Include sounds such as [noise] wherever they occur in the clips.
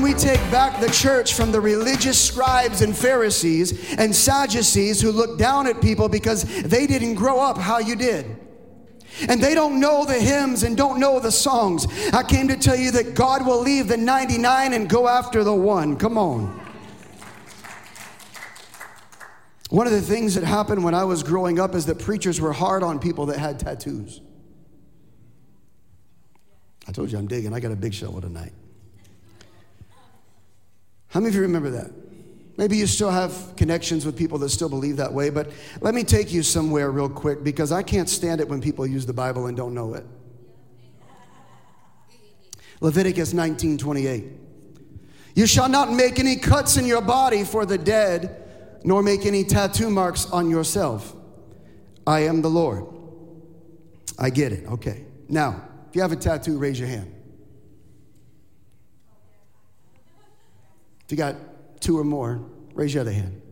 Time we take back the church from the religious scribes and Pharisees and Sadducees who look down at people because they didn't grow up how you did. And they don't know the hymns and don't know the songs. I came to tell you that God will leave the 99 and go after the one. Come on. One of the things that happened when I was growing up is that preachers were hard on people that had tattoos. I told you I'm digging. I got a big shovel tonight. How many of you remember that? Maybe you still have connections with people that still believe that way, but let me take you somewhere real quick because I can't stand it when people use the Bible and don't know it. Leviticus 19 28. You shall not make any cuts in your body for the dead, nor make any tattoo marks on yourself. I am the Lord. I get it. Okay. Now, if you have a tattoo, raise your hand. If you got two or more, raise your other hand.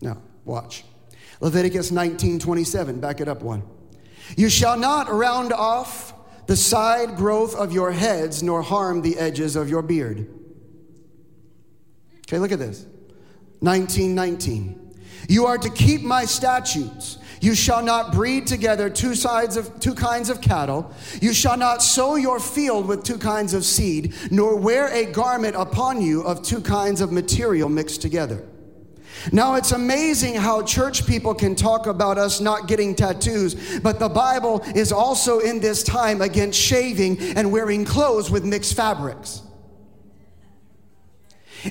Now, watch. Leviticus 19 27, back it up one. You shall not round off the side growth of your heads, nor harm the edges of your beard. Okay, look at this. 1919. You are to keep my statutes you shall not breed together two sides of two kinds of cattle. You shall not sow your field with two kinds of seed, nor wear a garment upon you of two kinds of material mixed together. Now, it's amazing how church people can talk about us not getting tattoos, but the Bible is also in this time against shaving and wearing clothes with mixed fabrics.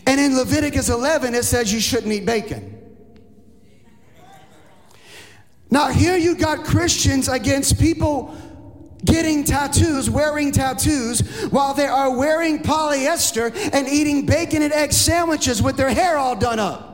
And in Leviticus 11, it says you shouldn't eat bacon. Now, here you got Christians against people getting tattoos, wearing tattoos, while they are wearing polyester and eating bacon and egg sandwiches with their hair all done up.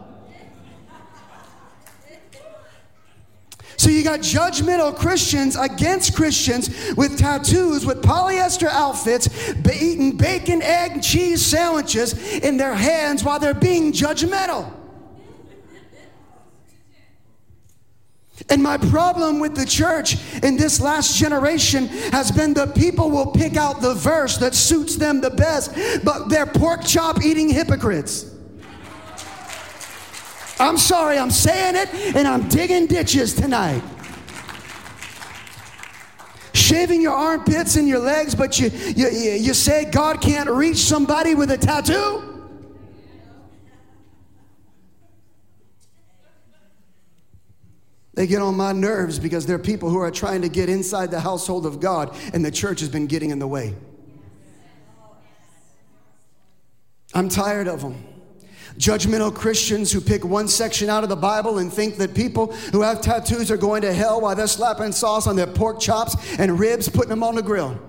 So you got judgmental Christians against Christians with tattoos, with polyester outfits, eating bacon, egg, cheese sandwiches in their hands while they're being judgmental. And my problem with the church in this last generation has been the people will pick out the verse that suits them the best, but they're pork chop eating hypocrites. I'm sorry, I'm saying it, and I'm digging ditches tonight. Shaving your armpits and your legs, but you, you, you say God can't reach somebody with a tattoo? They get on my nerves because they're people who are trying to get inside the household of God, and the church has been getting in the way. I'm tired of them. Judgmental Christians who pick one section out of the Bible and think that people who have tattoos are going to hell while they're slapping sauce on their pork chops and ribs, putting them on the grill.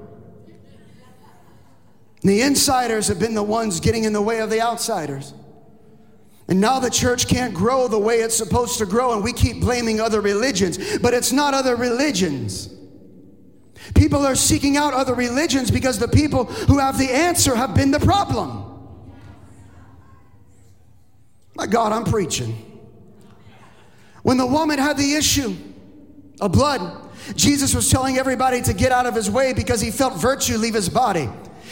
The insiders have been the ones getting in the way of the outsiders. And now the church can't grow the way it's supposed to grow, and we keep blaming other religions. But it's not other religions. People are seeking out other religions because the people who have the answer have been the problem. My God, I'm preaching. When the woman had the issue of blood, Jesus was telling everybody to get out of his way because he felt virtue leave his body.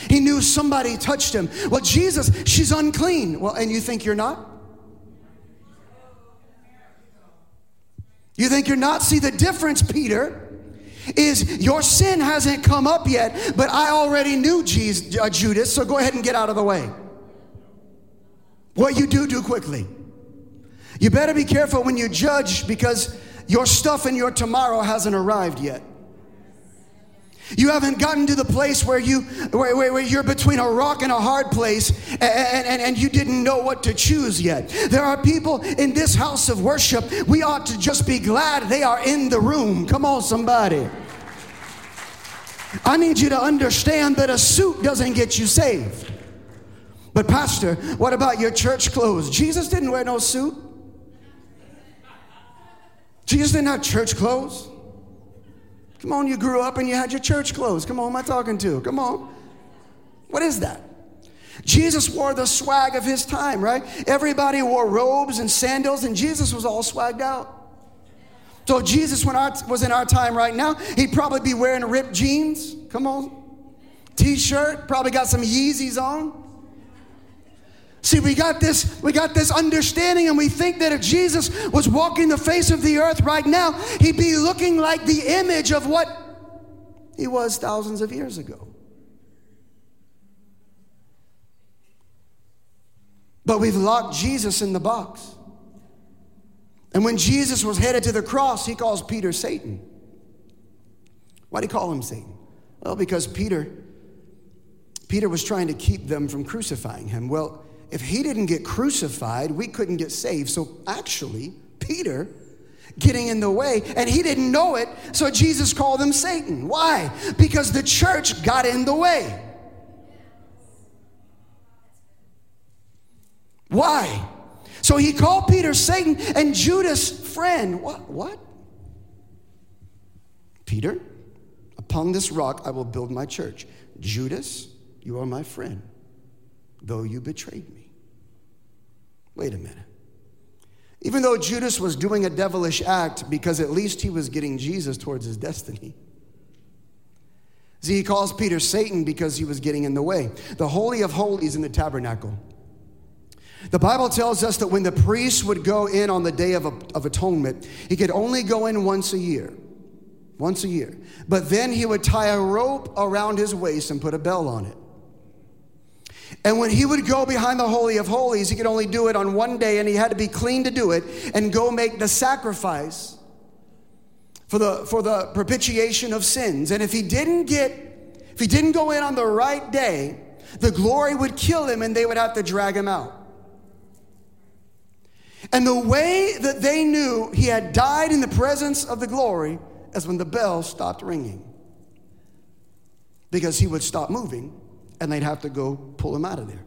He knew somebody touched him. Well, Jesus, she's unclean. Well, and you think you're not? You think you're not? See, the difference, Peter, is your sin hasn't come up yet, but I already knew Jesus, uh, Judas, so go ahead and get out of the way. What you do, do quickly. You better be careful when you judge because your stuff in your tomorrow hasn't arrived yet. You haven't gotten to the place where, you, where, where, where, you're between a rock and a hard place and, and, and you didn't know what to choose yet. There are people in this house of worship, we ought to just be glad they are in the room. Come on, somebody. I need you to understand that a suit doesn't get you saved. But, Pastor, what about your church clothes? Jesus didn't wear no suit. Jesus didn't have church clothes. Come on, you grew up and you had your church clothes. Come on, am I talking to? Come on. What is that? Jesus wore the swag of his time, right? Everybody wore robes and sandals, and Jesus was all swagged out. So Jesus when our, was in our time right now, he'd probably be wearing ripped jeans. Come on. t-shirt, probably got some Yeezys on. See, we got this, we got this understanding, and we think that if Jesus was walking the face of the earth right now, he'd be looking like the image of what he was thousands of years ago. But we've locked Jesus in the box. And when Jesus was headed to the cross, he calls Peter Satan. Why did he call him Satan? Well, because Peter Peter was trying to keep them from crucifying him. Well, if he didn't get crucified, we couldn't get saved. So actually, Peter getting in the way, and he didn't know it, so Jesus called him Satan. Why? Because the church got in the way. Why? So he called Peter Satan and Judas friend. What? What? Peter, upon this rock I will build my church. Judas, you are my friend, though you betrayed me. Wait a minute. Even though Judas was doing a devilish act because at least he was getting Jesus towards his destiny. See, he calls Peter Satan because he was getting in the way. The Holy of Holies in the tabernacle. The Bible tells us that when the priest would go in on the Day of, of Atonement, he could only go in once a year. Once a year. But then he would tie a rope around his waist and put a bell on it. And when he would go behind the Holy of Holies, he could only do it on one day and he had to be clean to do it and go make the sacrifice for the, for the propitiation of sins. And if he didn't get, if he didn't go in on the right day, the glory would kill him and they would have to drag him out. And the way that they knew he had died in the presence of the glory is when the bell stopped ringing. Because he would stop moving and they'd have to go pull him out of there.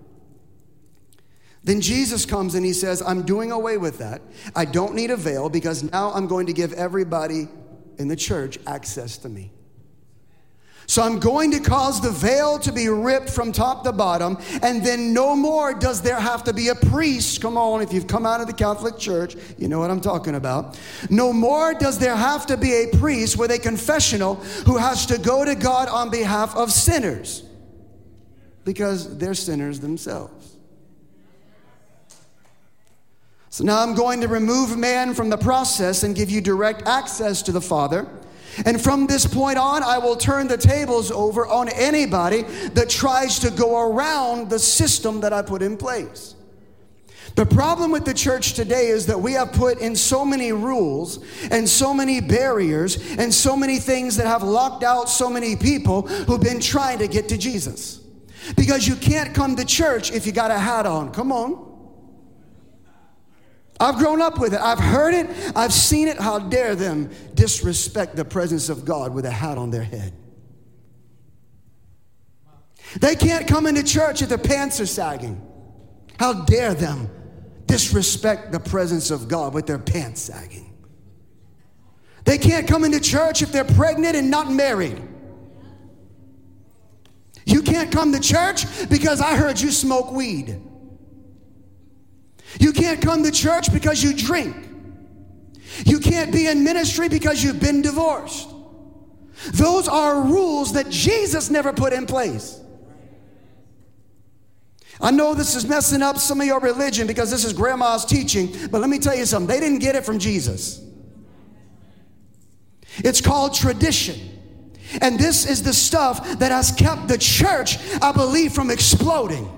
Then Jesus comes and he says, I'm doing away with that. I don't need a veil because now I'm going to give everybody in the church access to me. So I'm going to cause the veil to be ripped from top to bottom, and then no more does there have to be a priest. Come on, if you've come out of the Catholic Church, you know what I'm talking about. No more does there have to be a priest with a confessional who has to go to God on behalf of sinners because they're sinners themselves. So now I'm going to remove man from the process and give you direct access to the Father. And from this point on, I will turn the tables over on anybody that tries to go around the system that I put in place. The problem with the church today is that we have put in so many rules and so many barriers and so many things that have locked out so many people who've been trying to get to Jesus. Because you can't come to church if you got a hat on. Come on. I've grown up with it. I've heard it. I've seen it. How dare them disrespect the presence of God with a hat on their head? They can't come into church if their pants are sagging. How dare them disrespect the presence of God with their pants sagging? They can't come into church if they're pregnant and not married. You can't come to church because I heard you smoke weed. You can't come to church because you drink. You can't be in ministry because you've been divorced. Those are rules that Jesus never put in place. I know this is messing up some of your religion because this is grandma's teaching, but let me tell you something. They didn't get it from Jesus. It's called tradition. And this is the stuff that has kept the church, I believe, from exploding.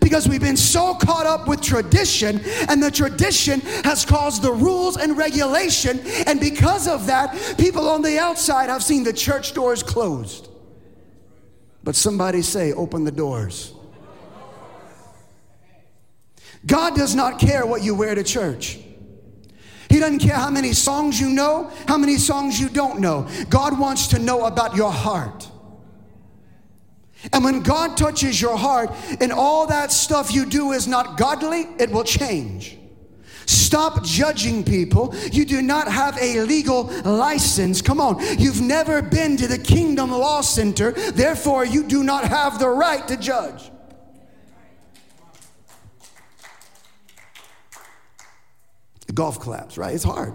Because we've been so caught up with tradition, and the tradition has caused the rules and regulation. And because of that, people on the outside have seen the church doors closed. But somebody say, open the doors. God does not care what you wear to church. Doesn't care how many songs you know, how many songs you don't know. God wants to know about your heart. And when God touches your heart and all that stuff you do is not godly, it will change. Stop judging people. You do not have a legal license. Come on. You've never been to the Kingdom Law Center. Therefore, you do not have the right to judge. Golf claps, right? It's hard.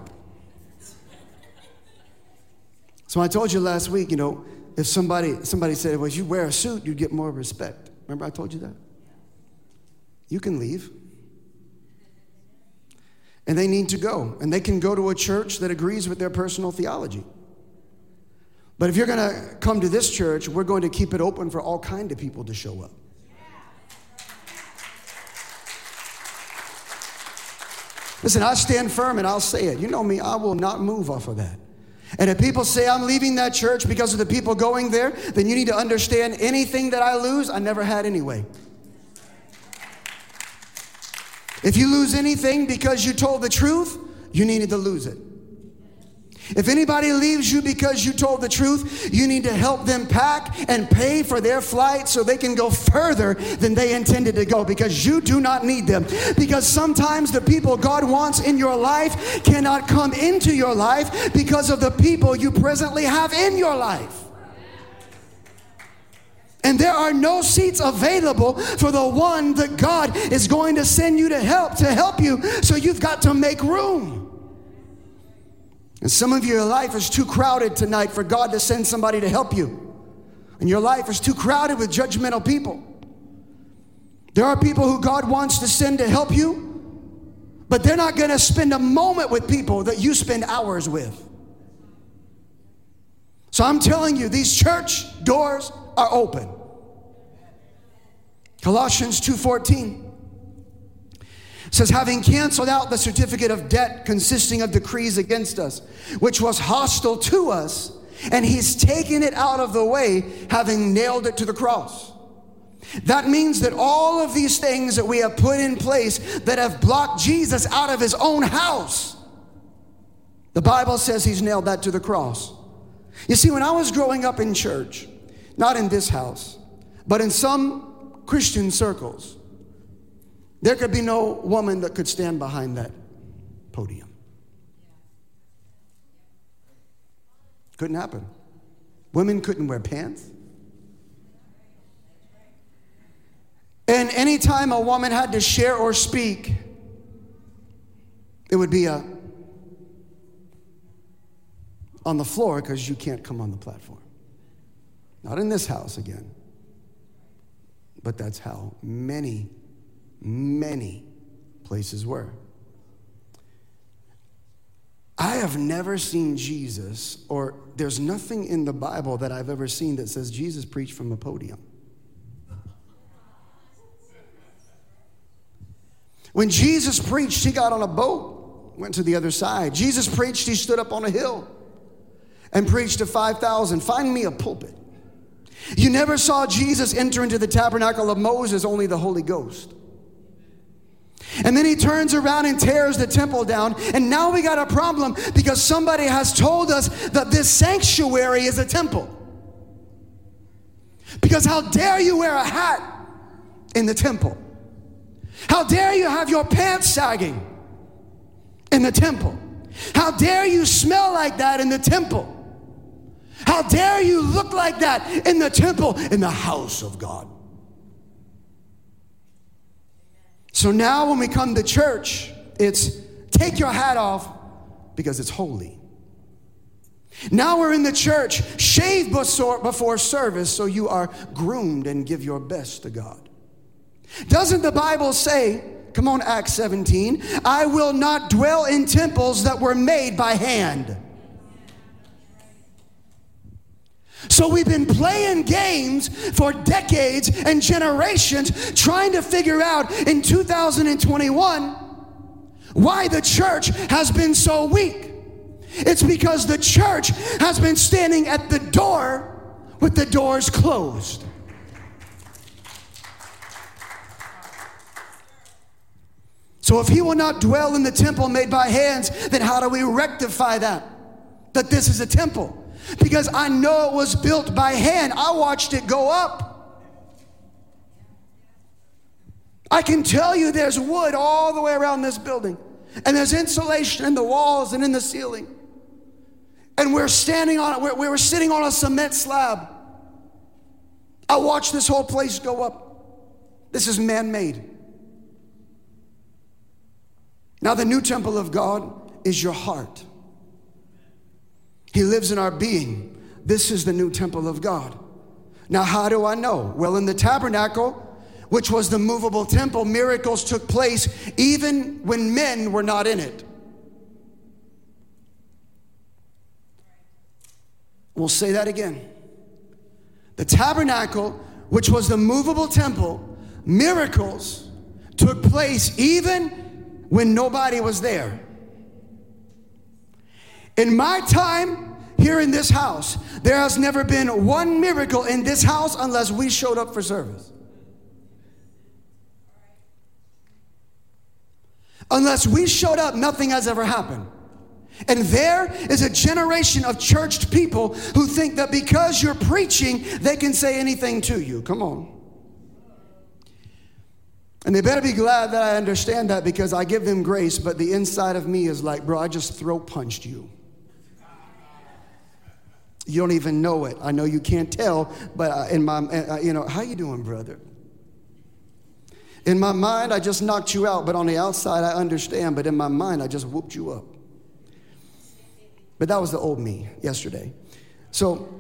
So I told you last week, you know, if somebody somebody said, well, if you wear a suit, you'd get more respect. Remember I told you that? You can leave. And they need to go. And they can go to a church that agrees with their personal theology. But if you're going to come to this church, we're going to keep it open for all kind of people to show up. Listen, I stand firm and I'll say it. You know me, I will not move off of that. And if people say I'm leaving that church because of the people going there, then you need to understand anything that I lose, I never had anyway. If you lose anything because you told the truth, you needed to lose it. If anybody leaves you because you told the truth, you need to help them pack and pay for their flight so they can go further than they intended to go because you do not need them. Because sometimes the people God wants in your life cannot come into your life because of the people you presently have in your life. And there are no seats available for the one that God is going to send you to help, to help you. So you've got to make room. And some of your life is too crowded tonight for God to send somebody to help you. And your life is too crowded with judgmental people. There are people who God wants to send to help you, but they're not going to spend a moment with people that you spend hours with. So I'm telling you, these church doors are open. Colossians 2:14 says, having canceled out the certificate of debt consisting of decrees against us, which was hostile to us, and he's taken it out of the way, having nailed it to the cross. That means that all of these things that we have put in place that have blocked Jesus out of his own house, the Bible says he's nailed that to the cross. You see, when I was growing up in church, not in this house, but in some Christian circles, there could be no woman that could stand behind that podium. Couldn't happen. Women couldn't wear pants. And anytime a woman had to share or speak, it would be a on the floor because you can't come on the platform. Not in this house again. But that's how many many places were. I have never seen Jesus, or there's nothing in the Bible that I've ever seen that says Jesus preached from a podium. When Jesus preached, he got on a boat, went to the other side. Jesus preached, he stood up on a hill and preached to 5,000. Find me a pulpit. You never saw Jesus enter into the tabernacle of Moses, only the Holy Ghost. And then he turns around and tears the temple down. And now we got a problem because somebody has told us that this sanctuary is a temple. Because how dare you wear a hat in the temple? How dare you have your pants sagging in the temple? How dare you smell like that in the temple? How dare you look like that in the temple, in the house of God? So now when we come to church, it's take your hat off because it's holy. Now we're in the church, shave before service so you are groomed and give your best to God. Doesn't the Bible say, come on, Acts 17, I will not dwell in temples that were made by hand? So we've been playing games for decades and generations trying to figure out in 2021 why the church has been so weak. It's because the church has been standing at the door with the doors closed. So if he will not dwell in the temple made by hands, then how do we rectify that? That this is a temple because I know it was built by hand. I watched it go up. I can tell you there's wood all the way around this building, and there's insulation in the walls and in the ceiling. And we're standing on it, we're, we were sitting on a cement slab. I watched this whole place go up. This is man made. Now, the new temple of God is your heart. He lives in our being this is the new temple of God. Now, how do I know? Well, in the tabernacle, which was the movable temple, miracles took place even when men were not in it. We'll say that again. The tabernacle, which was the movable temple, miracles took place even when nobody was there. In my time here in this house, there has never been one miracle in this house unless we showed up for service. Unless we showed up, nothing has ever happened. And there is a generation of churched people who think that because you're preaching, they can say anything to you. Come on. And they better be glad that I understand that because I give them grace, but the inside of me is like, bro, I just throat punched you. You don't even know it. I know you can't tell, but uh, in my, uh, you know, how you doing, brother? In my mind, I just knocked you out, but on the outside, I understand. But in my mind, I just whooped you up. But that was the old me yesterday. So,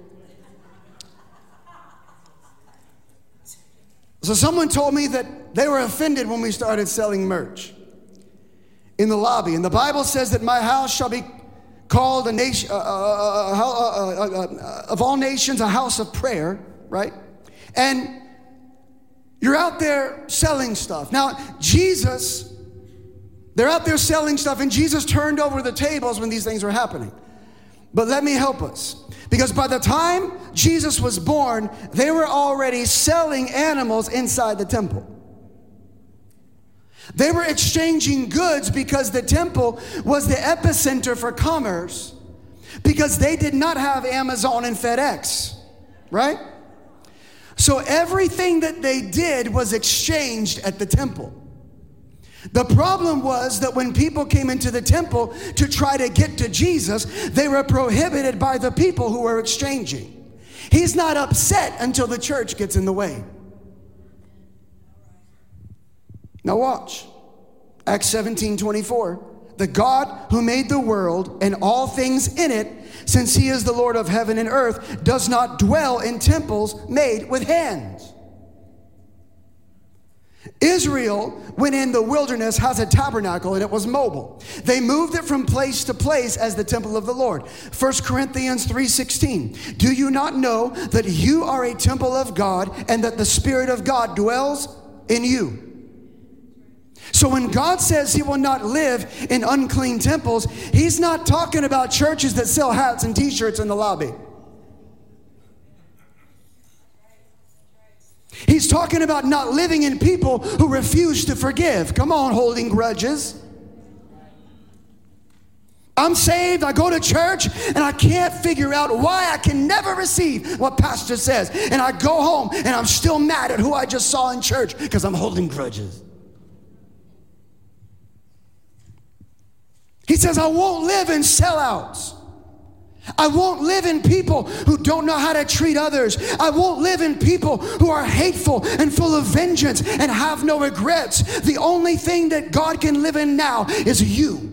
so someone told me that they were offended when we started selling merch in the lobby. And the Bible says that my house shall be called a nation uh, uh, uh, of all nations, a house of prayer, right? And you're out there selling stuff. Now, Jesus, they're out there selling stuff, and Jesus turned over the tables when these things were happening. But let me help us. Because by the time Jesus was born, they were already selling animals inside the temple. They were exchanging goods because the temple was the epicenter for commerce, because they did not have Amazon and FedEx, right? So everything that they did was exchanged at the temple. The problem was that when people came into the temple to try to get to Jesus, they were prohibited by the people who were exchanging. He's not upset until the church gets in the way. Now, watch Acts 17 24 the God who made the world and all things in it, since he is the Lord of heaven and earth, does not dwell in temples made with hands. Israel, when in the wilderness, has a tabernacle and it was mobile. They moved it from place to place as the temple of the Lord. 1 Corinthians 3:16. Do you not know that you are a temple of God and that the Spirit of God dwells in you? So when God says he will not live in unclean temples, he's not talking about churches that sell hats and t-shirts in the lobby. He's talking about not living in people who refuse to forgive. Come on, holding grudges. I'm saved, I go to church, and I can't figure out why I can never receive what pastor says. And I go home and I'm still mad at who I just saw in church because I'm holding grudges. He says, I won't live in sellouts. I won't live in people who don't know how to treat others. I won't live in people who are hateful and full of vengeance and have no regrets. The only thing that God can live in now is you.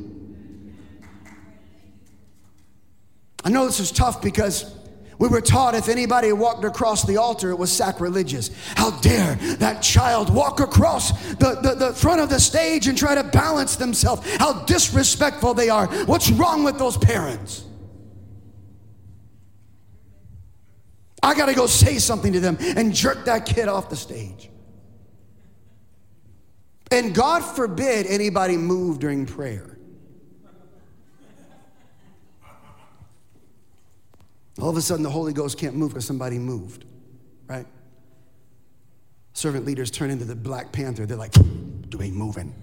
I know this is tough because we were taught if anybody walked across the altar, it was sacrilegious. How dare that child walk across the, the, the, front of the stage and try to balance themselves? How disrespectful they are. What's wrong with those parents? I got to go say something to them and jerk that kid off the stage. And God forbid anybody move during prayer. All of a sudden, the Holy Ghost can't move because somebody moved, right? Servant leaders turn into the Black Panther. They're like, do ain't moving.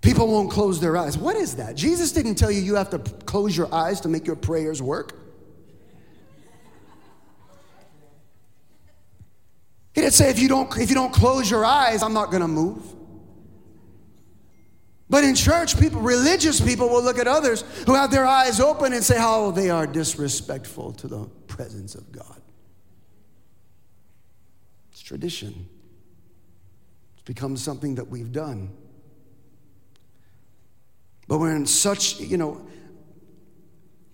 People won't close their eyes. What is that? Jesus didn't tell you you have to close your eyes to make your prayers work. He didn't say if you don't if you don't close your eyes, I'm not going to move. But in church, people, religious people will look at others who have their eyes open and say how they are disrespectful to the presence of God. It's tradition. It's become something that we've done. But we're in such, you know,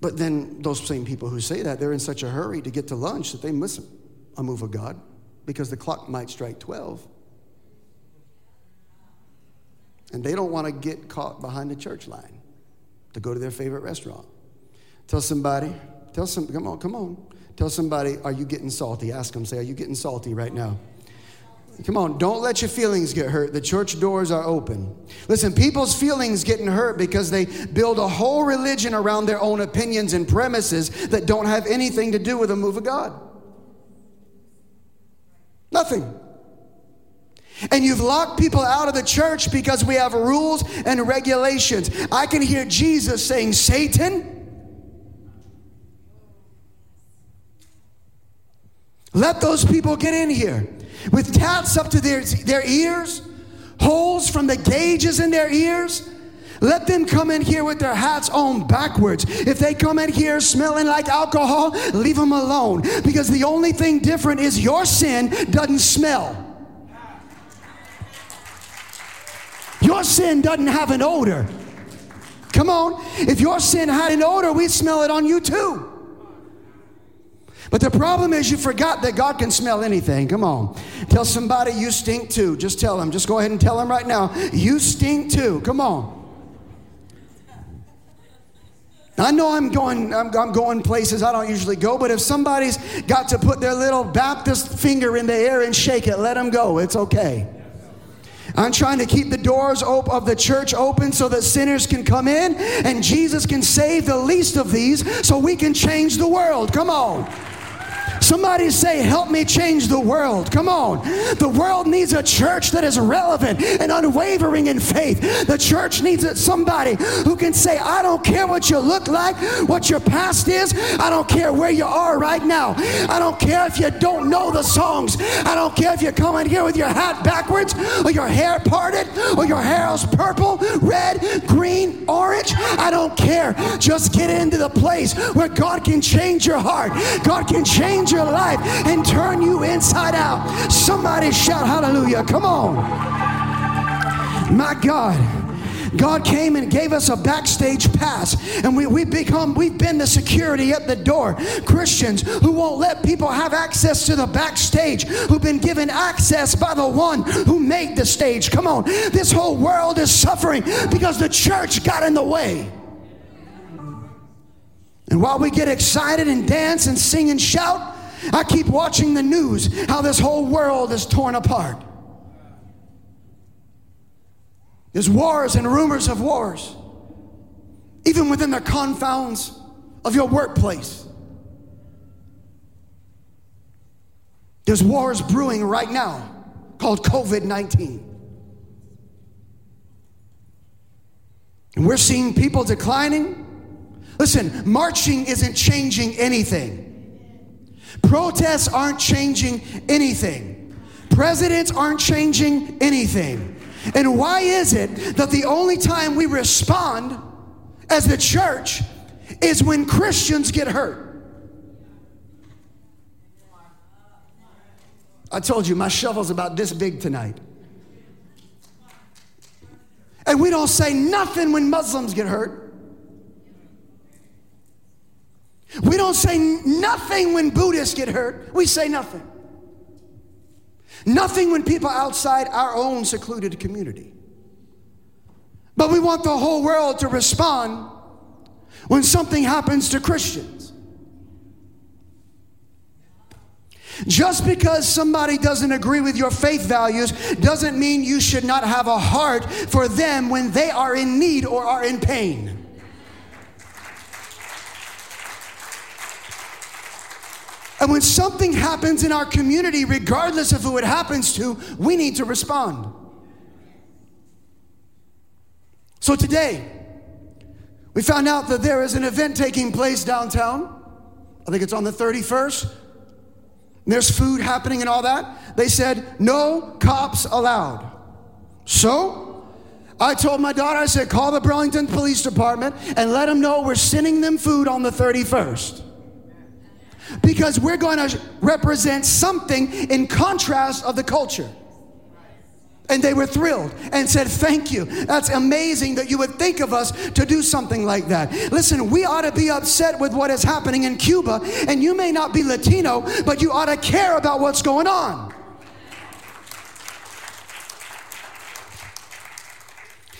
but then those same people who say that, they're in such a hurry to get to lunch that they miss a move of God because the clock might strike 12. And they don't want to get caught behind the church line to go to their favorite restaurant. Tell somebody, tell some, come on, come on. Tell somebody, are you getting salty? Ask them, say, are you getting salty right now? Come on, don't let your feelings get hurt. The church doors are open. Listen, people's feelings getting hurt because they build a whole religion around their own opinions and premises that don't have anything to do with the move of God. Nothing. And you've locked people out of the church because we have rules and regulations. I can hear Jesus saying, Satan, let those people get in here with tats up to their, their ears, holes from the gauges in their ears. Let them come in here with their hats on backwards. If they come in here smelling like alcohol, leave them alone because the only thing different is your sin doesn't smell. Your sin doesn't have an odor. Come on. If your sin had an odor, we'd smell it on you too. But the problem is you forgot that God can smell anything. Come on. Tell somebody you stink too. Just tell them. Just go ahead and tell them right now. You stink too. Come on. I know I'm going, I'm, I'm, going places I don't usually go, but if somebody's got to put their little Baptist finger in the air and shake it, let them go. It's okay. I'm trying to keep the doors of the church open so that sinners can come in and Jesus can save the least of these so we can change the world. Come on. Somebody say, Help me change the world. Come on. The world needs a church that is relevant and unwavering in faith. The church needs somebody who can say, I don't care what you look like, what your past is. I don't care where you are right now. I don't care if you don't know the songs. I don't care if you're coming here with your hat backwards or your hair parted or your hair is purple, red, green, orange. I don't care. Just get into the place where God can change your heart. God can change your life and turn you inside out. Somebody shout hallelujah. Come on. My God. God came and gave us a backstage pass, and we, we become, we've been the security at the door. Christians who won't let people have access to the backstage, who've been given access by the one who made the stage. Come on, this whole world is suffering because the church got in the way. And while we get excited and dance and sing and shout, I keep watching the news how this whole world is torn apart. There's wars and rumors of wars, even within the confounds of your workplace. There's wars brewing right now called COVID 19. And we're seeing people declining. Listen, marching isn't changing anything. Protests aren't changing anything. Presidents aren't changing anything. And why is it that the only time we respond as the church is when Christians get hurt? I told you my shovel's about this big tonight. And we don't say nothing when Muslims get hurt. We don't say nothing when Buddhists get hurt. We say nothing. Nothing when people outside our own secluded community. But we want the whole world to respond when something happens to Christians. Just because somebody doesn't agree with your faith values doesn't mean you should not have a heart for them when they are in need or are in pain. And when something happens in our community, regardless of who it happens to, we need to respond. So today, we found out that there is an event taking place downtown. I think it's on the 31st. There's food happening and all that. They said, no cops allowed. So I told my daughter, I said, call the Burlington Police Department and let them know we're sending them food on the 31st because we're going to represent something in contrast of the culture. And they were thrilled and said, Thank you. That's amazing that you would think of us to do something like that. Listen, we ought to be upset with what is happening in Cuba, and you may not be Latino, but you ought to care about what's going on.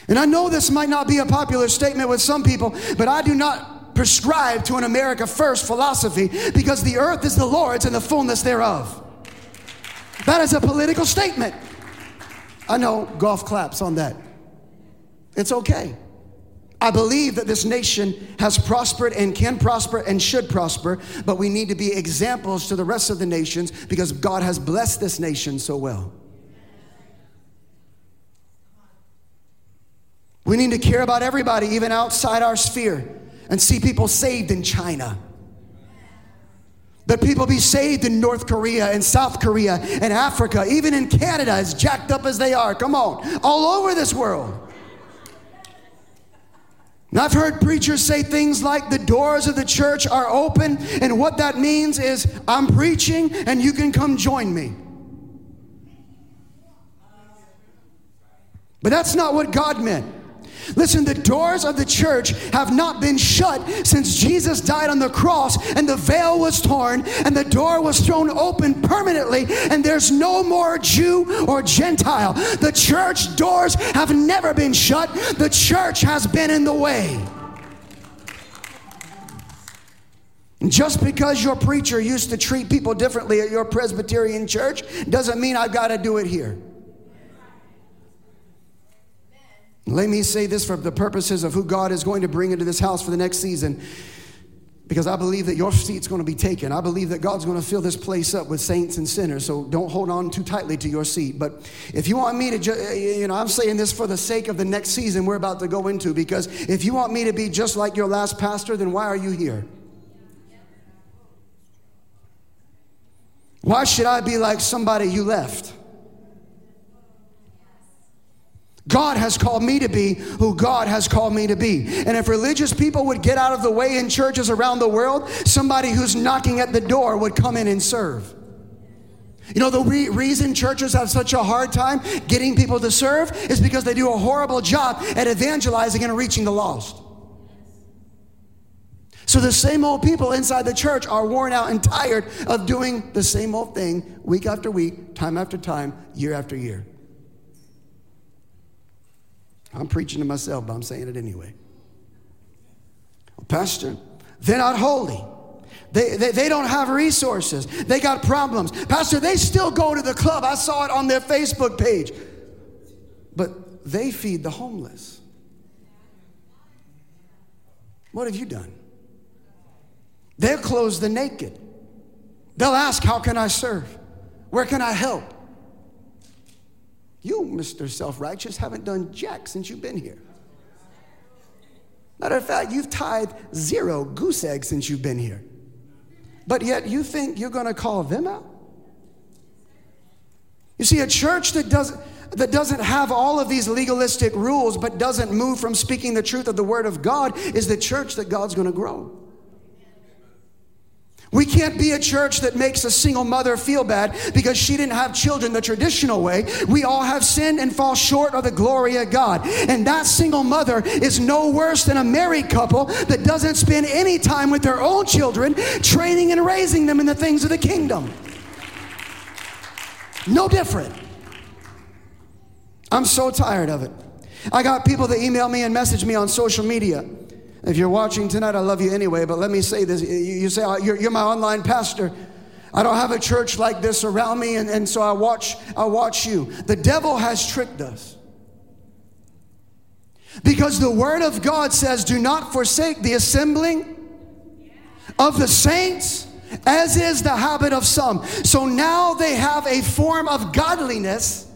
And I know this might not be a popular statement with some people, but I do not prescribe to an America First philosophy because the earth is the Lord's and the fullness thereof. That is a political statement. I know golf claps on that. It's okay. I believe that this nation has prospered and can prosper and should prosper, but we need to be examples to the rest of the nations because God has blessed this nation so well. We need to care about everybody, even outside our sphere, and see people saved in China. That people be saved in North Korea and South Korea and Africa, even in Canada, as jacked up as they are. Come on, all over this world. And I've heard preachers say things like the doors of the church are open, and what that means is I'm preaching and you can come join me. But that's not what God meant. Listen, the doors of the church have not been shut since Jesus died on the cross and the veil was torn and the door was thrown open permanently and there's no more Jew or Gentile. The church doors have never been shut, the church has been in the way. Just because your preacher used to treat people differently at your Presbyterian church doesn't mean I've got to do it here. Let me say this for the purposes of who God is going to bring into this house for the next season. Because I believe that your seat's going to be taken. I believe that God's going to fill this place up with saints and sinners. So don't hold on too tightly to your seat. But if you want me to, ju- eh, you know, I'm saying this for the sake of the next season we're about to go into. Because if you want me to be just like your last pastor, then why are you here? Why should I be like somebody you left? God has called me to be who God has called me to be. And if religious people would get out of the way in churches around the world, somebody who's knocking at the door would come in and serve. You know, the re- reason churches have such a hard time getting people to serve is because they do a horrible job at evangelizing and reaching the lost. So the same old people inside the church are worn out and tired of doing the same old thing week after week, time after time, year after year. I'm preaching to myself, but I'm saying it anyway. Pastor, they're not holy. They, they, they, don't have resources. They got problems. Pastor, they still go to the club. I saw it on their Facebook page. But they feed the homeless. What have you done? They'll clothe the naked. They'll ask, How can I serve? Where can I help? You, Mr. Self Righteous, haven't done jack since you've been here. Matter of fact, you've tithed zero goose eggs since you've been here. But yet you think you're going to call them out? You see, a church that doesn't, that doesn't have all of these legalistic rules but doesn't move from speaking the truth of the Word of God is the church that God's going to grow. We can't be a church that makes a single mother feel bad because she didn't have children the traditional way. We all have sinned and fall short of the glory of God. And that single mother is no worse than a married couple that doesn't spend any time with their own children, training and raising them in the things of the kingdom. No different. I'm so tired of it. I got people that email me and message me on social media. If you're watching tonight, I love you anyway, but let me say this. You say, oh, you're, you're my online pastor. I don't have a church like this around me, and, and so I watch, I watch you. The devil has tricked us. Because the word of God says, do not forsake the assembling of the saints, as is the habit of some. So now they have a form of godliness,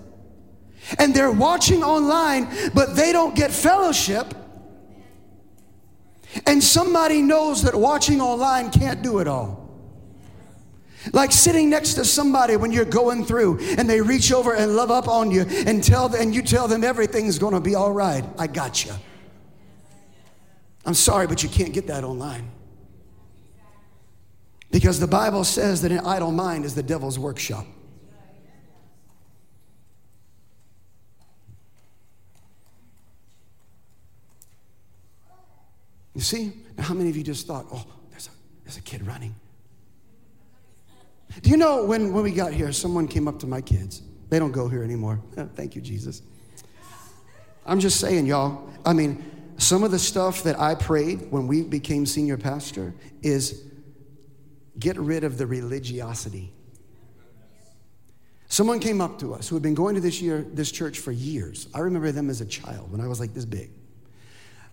and they're watching online, but they don't get fellowship and somebody knows that watching online can't do it all. Like sitting next to somebody when you're going through and they reach over and love up on you and tell and you tell them everything's going to be all right. I got you. I'm sorry, but you can't get that online. Because the Bible says that an idle mind is the devil's workshop. You see? Now, how many of you just thought, oh, there's a, there's a kid running? Do you know when, when we got here, someone came up to my kids? They don't go here anymore. [laughs] Thank you, Jesus. I'm just saying, y'all. I mean, some of the stuff that I prayed when we became senior pastor is get rid of the religiosity. Someone came up to us who had been going to this year, this church for years. I remember them as a child when I was like this big.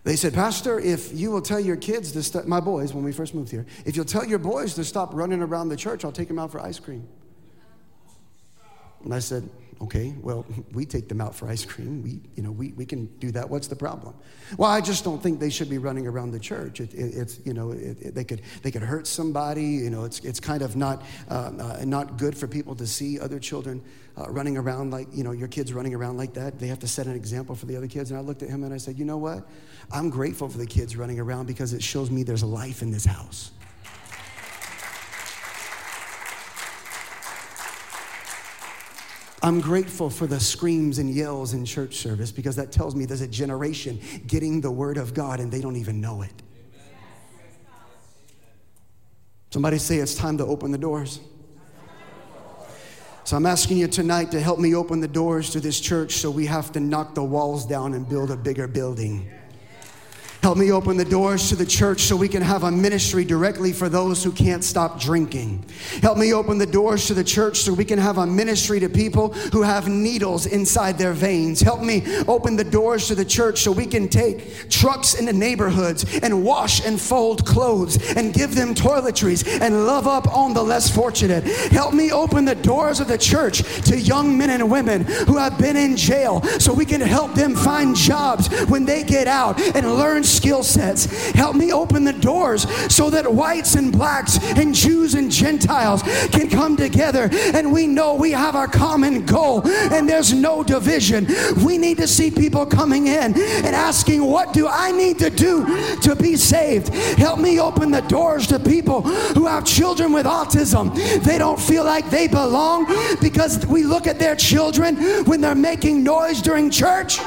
They said, Pastor, if you will tell your kids to my boys, when we first moved here, if you'll tell your boys to stop running around the church, I'll take them out for ice cream. And I said, okay, well, [laughs] we take them out for ice cream. We, you know, we, we can do that. What's the problem? Well, I just don't think they should be running around the church. It, it, it's, you know, it, they, could, they could hurt somebody. You know, it's, it's kind of not, uh, uh, not good for people to see other children uh, running around like, you know, your kids running around like that. They have to set an example for the other kids. And I looked at him and I said, you know what? I'm grateful for the kids running around because it shows me there's life in this house. I'm grateful for the screams and yells in church service because that tells me there's a generation getting the word of God and they don't even know it. Somebody say it's time to open the doors. So I'm asking you tonight to help me open the doors to this church so we have to knock the walls down and build a bigger building. Help me open the doors to the church so we can have a ministry directly for those who can't stop drinking. Help me open the doors to the church so we can have a ministry to people who have needles inside their veins. Help me open the doors to the church so we can take trucks into neighborhoods and wash and fold clothes and give them toiletries and love up on the less fortunate. Help me open the doors of the church to young men and women who have been in jail so we can help them find jobs when they get out and learn skill sets. Help me open the doors so that whites and blacks and Jews and Gentiles can come together and we know we have our common goal and there's no division. We need to see people coming in and asking, What do I need to do to be saved? Help me open the doors to people who have children with autism. They don't feel like they belong because we look at their children when they're making noise during church.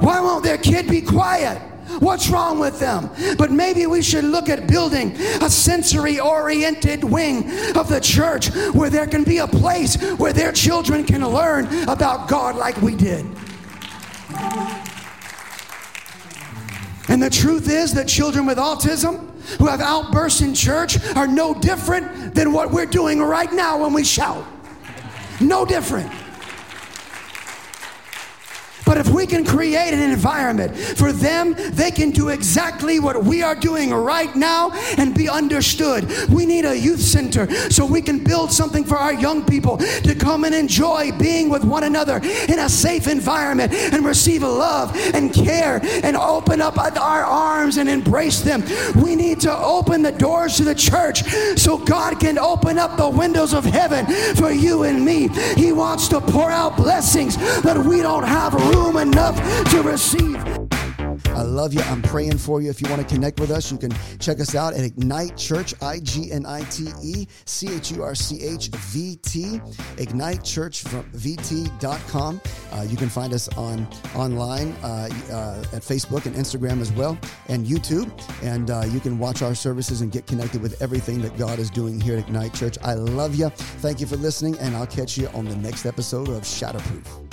Why won't their kid be quiet? What's wrong with them? But maybe we should look at building a sensory oriented wing of the church where there can be a place where their children can learn about God like we did. And the truth is that children with autism who have outbursts in church are no different than what we're doing right now when we shout. No different. But if we can create an environment for them, they can do exactly what we are doing right now and be understood. We need a youth center so we can build something for our young people to come and enjoy being with one another in a safe environment and receive love and care and open up our arms and embrace them. We need to open the doors to the church so God can open up the windows of heaven for you and me. He wants to pour out blessings that we don't have room room enough to receive. I love you. I'm praying for you. If you want to connect with us, you can check us out at Ignite Church, I G N I T E C H U R C H V T, Ignite Church from VT.com. Uh, you can find us on online uh, uh, at Facebook and Instagram as well, and YouTube. And uh, you can watch our services and get connected with everything that God is doing here at Ignite Church. I love you. Thank you for listening, and I'll catch you on the next episode of Shatterproof.